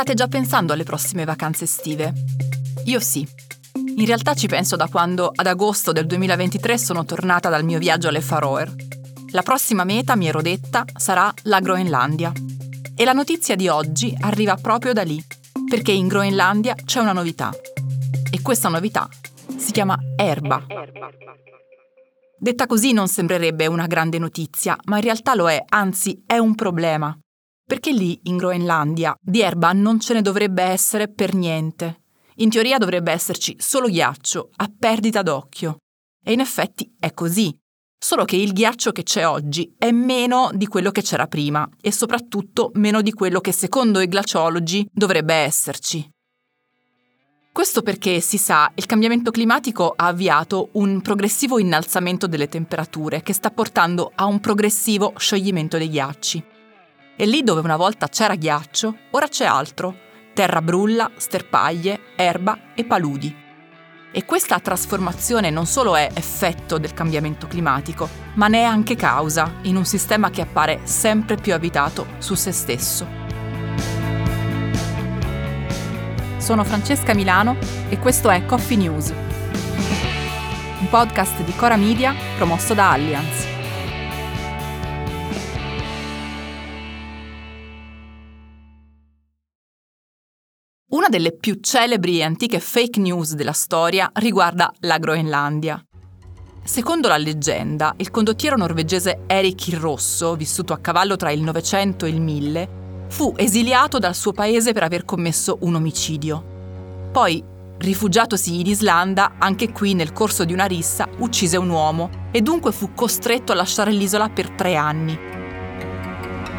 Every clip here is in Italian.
State già pensando alle prossime vacanze estive? Io sì. In realtà ci penso da quando ad agosto del 2023 sono tornata dal mio viaggio alle Faroe. La prossima meta, mi ero detta, sarà la Groenlandia. E la notizia di oggi arriva proprio da lì, perché in Groenlandia c'è una novità. E questa novità si chiama erba. Detta così non sembrerebbe una grande notizia, ma in realtà lo è, anzi è un problema. Perché lì, in Groenlandia, di erba non ce ne dovrebbe essere per niente. In teoria dovrebbe esserci solo ghiaccio, a perdita d'occhio. E in effetti è così. Solo che il ghiaccio che c'è oggi è meno di quello che c'era prima e soprattutto meno di quello che secondo i glaciologi dovrebbe esserci. Questo perché, si sa, il cambiamento climatico ha avviato un progressivo innalzamento delle temperature che sta portando a un progressivo scioglimento dei ghiacci. E lì dove una volta c'era ghiaccio, ora c'è altro. Terra brulla, sterpaglie, erba e paludi. E questa trasformazione non solo è effetto del cambiamento climatico, ma ne è anche causa in un sistema che appare sempre più abitato su se stesso. Sono Francesca Milano e questo è Coffee News, un podcast di Cora Media promosso da Allianz. Una delle più celebri e antiche fake news della storia riguarda la Groenlandia. Secondo la leggenda, il condottiero norvegese Erik il Rosso, vissuto a cavallo tra il 900 e il 1000, fu esiliato dal suo paese per aver commesso un omicidio. Poi, rifugiatosi in Islanda, anche qui nel corso di una rissa uccise un uomo e dunque fu costretto a lasciare l'isola per tre anni.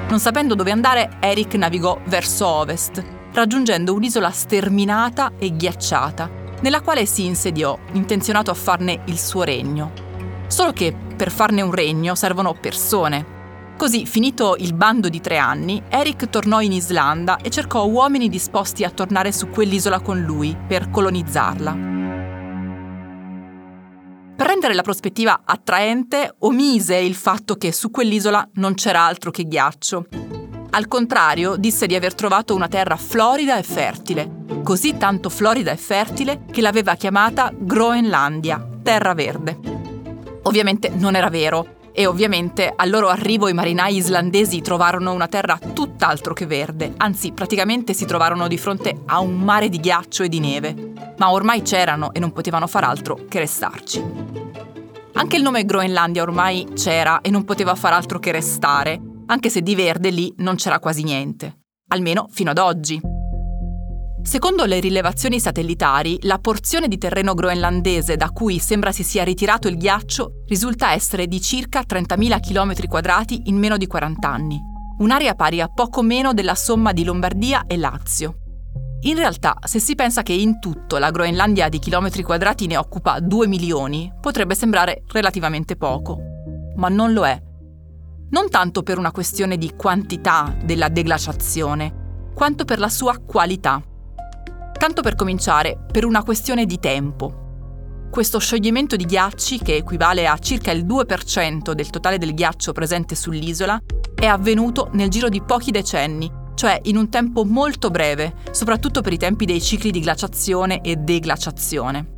Non sapendo dove andare, Eric navigò verso ovest, raggiungendo un'isola sterminata e ghiacciata, nella quale si insediò, intenzionato a farne il suo regno. Solo che per farne un regno servono persone. Così, finito il bando di tre anni, Eric tornò in Islanda e cercò uomini disposti a tornare su quell'isola con lui per colonizzarla. Per rendere la prospettiva attraente, omise il fatto che su quell'isola non c'era altro che ghiaccio al contrario, disse di aver trovato una terra florida e fertile, così tanto florida e fertile che l'aveva chiamata Groenlandia, terra verde. Ovviamente non era vero, e ovviamente al loro arrivo i marinai islandesi trovarono una terra tutt'altro che verde, anzi praticamente si trovarono di fronte a un mare di ghiaccio e di neve. Ma ormai c'erano e non potevano far altro che restarci. Anche il nome Groenlandia ormai c'era e non poteva far altro che restare, anche se di verde lì non c'era quasi niente, almeno fino ad oggi. Secondo le rilevazioni satellitari, la porzione di terreno groenlandese da cui sembra si sia ritirato il ghiaccio risulta essere di circa 30.000 km in meno di 40 anni, un'area pari a poco meno della somma di Lombardia e Lazio. In realtà, se si pensa che in tutto la Groenlandia di chilometri quadrati ne occupa 2 milioni, potrebbe sembrare relativamente poco. Ma non lo è non tanto per una questione di quantità della deglaciazione, quanto per la sua qualità. Tanto per cominciare, per una questione di tempo. Questo scioglimento di ghiacci, che equivale a circa il 2% del totale del ghiaccio presente sull'isola, è avvenuto nel giro di pochi decenni, cioè in un tempo molto breve, soprattutto per i tempi dei cicli di glaciazione e deglaciazione.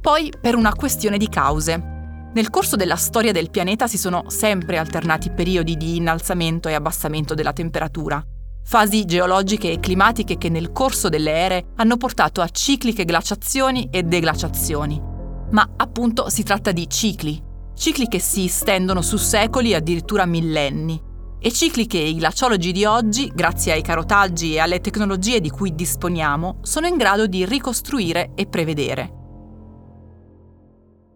Poi per una questione di cause. Nel corso della storia del pianeta si sono sempre alternati periodi di innalzamento e abbassamento della temperatura, fasi geologiche e climatiche che nel corso delle ere hanno portato a cicliche glaciazioni e deglaciazioni. Ma appunto si tratta di cicli, cicli che si stendono su secoli e addirittura millenni, e cicli che i glaciologi di oggi, grazie ai carotaggi e alle tecnologie di cui disponiamo, sono in grado di ricostruire e prevedere.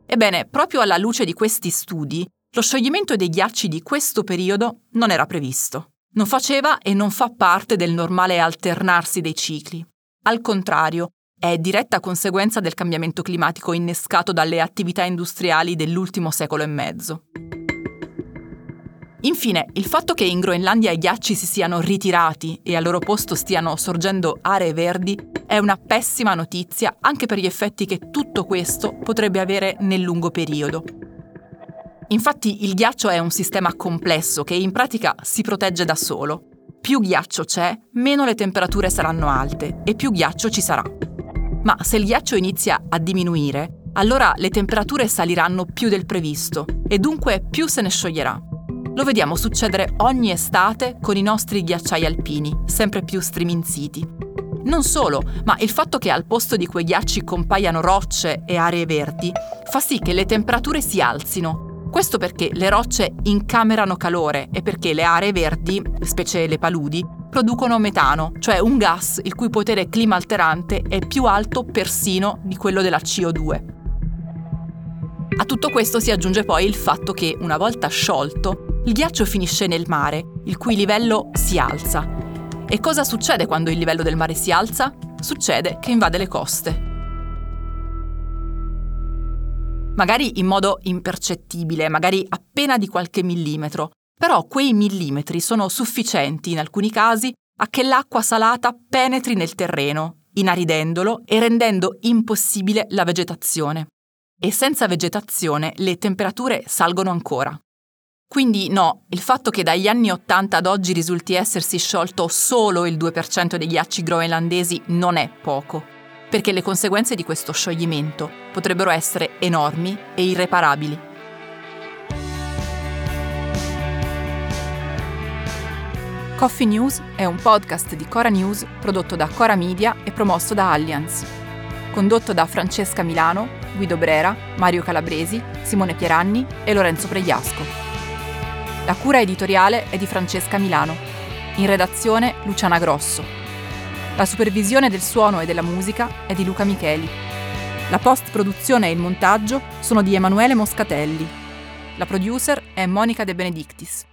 Ebbene, proprio alla luce di questi studi, lo scioglimento dei ghiacci di questo periodo non era previsto. Non faceva e non fa parte del normale alternarsi dei cicli. Al contrario, è diretta conseguenza del cambiamento climatico innescato dalle attività industriali dell'ultimo secolo e mezzo. Infine, il fatto che in Groenlandia i ghiacci si siano ritirati e al loro posto stiano sorgendo aree verdi è una pessima notizia anche per gli effetti che tutto questo potrebbe avere nel lungo periodo. Infatti il ghiaccio è un sistema complesso che in pratica si protegge da solo. più ghiaccio c'è, meno le temperature saranno alte e più ghiaccio ci sarà. Ma se il ghiaccio inizia a diminuire, allora le temperature saliranno più del previsto e dunque più se ne scioglierà. Lo vediamo succedere ogni estate con i nostri ghiacciai alpini, sempre più striminziti. Non solo, ma il fatto che al posto di quei ghiacci compaiano rocce e aree verdi fa sì che le temperature si alzino. Questo perché le rocce incamerano calore e perché le aree verdi, specie le paludi, producono metano, cioè un gas il cui potere climalterante è più alto persino di quello della CO2. A tutto questo si aggiunge poi il fatto che, una volta sciolto, il ghiaccio finisce nel mare, il cui livello si alza. E cosa succede quando il livello del mare si alza? Succede che invade le coste. Magari in modo impercettibile, magari appena di qualche millimetro, però quei millimetri sono sufficienti in alcuni casi a che l'acqua salata penetri nel terreno, inaridendolo e rendendo impossibile la vegetazione e senza vegetazione le temperature salgono ancora. Quindi no, il fatto che dagli anni 80 ad oggi risulti essersi sciolto solo il 2% dei ghiacci groenlandesi non è poco, perché le conseguenze di questo scioglimento potrebbero essere enormi e irreparabili. Coffee News è un podcast di Cora News prodotto da Cora Media e promosso da Allianz. Condotto da Francesca Milano Guido Brera, Mario Calabresi, Simone Pieranni e Lorenzo Pregliasco. La cura editoriale è di Francesca Milano. In redazione Luciana Grosso. La supervisione del suono e della musica è di Luca Micheli. La post-produzione e il montaggio sono di Emanuele Moscatelli. La producer è Monica De Benedictis.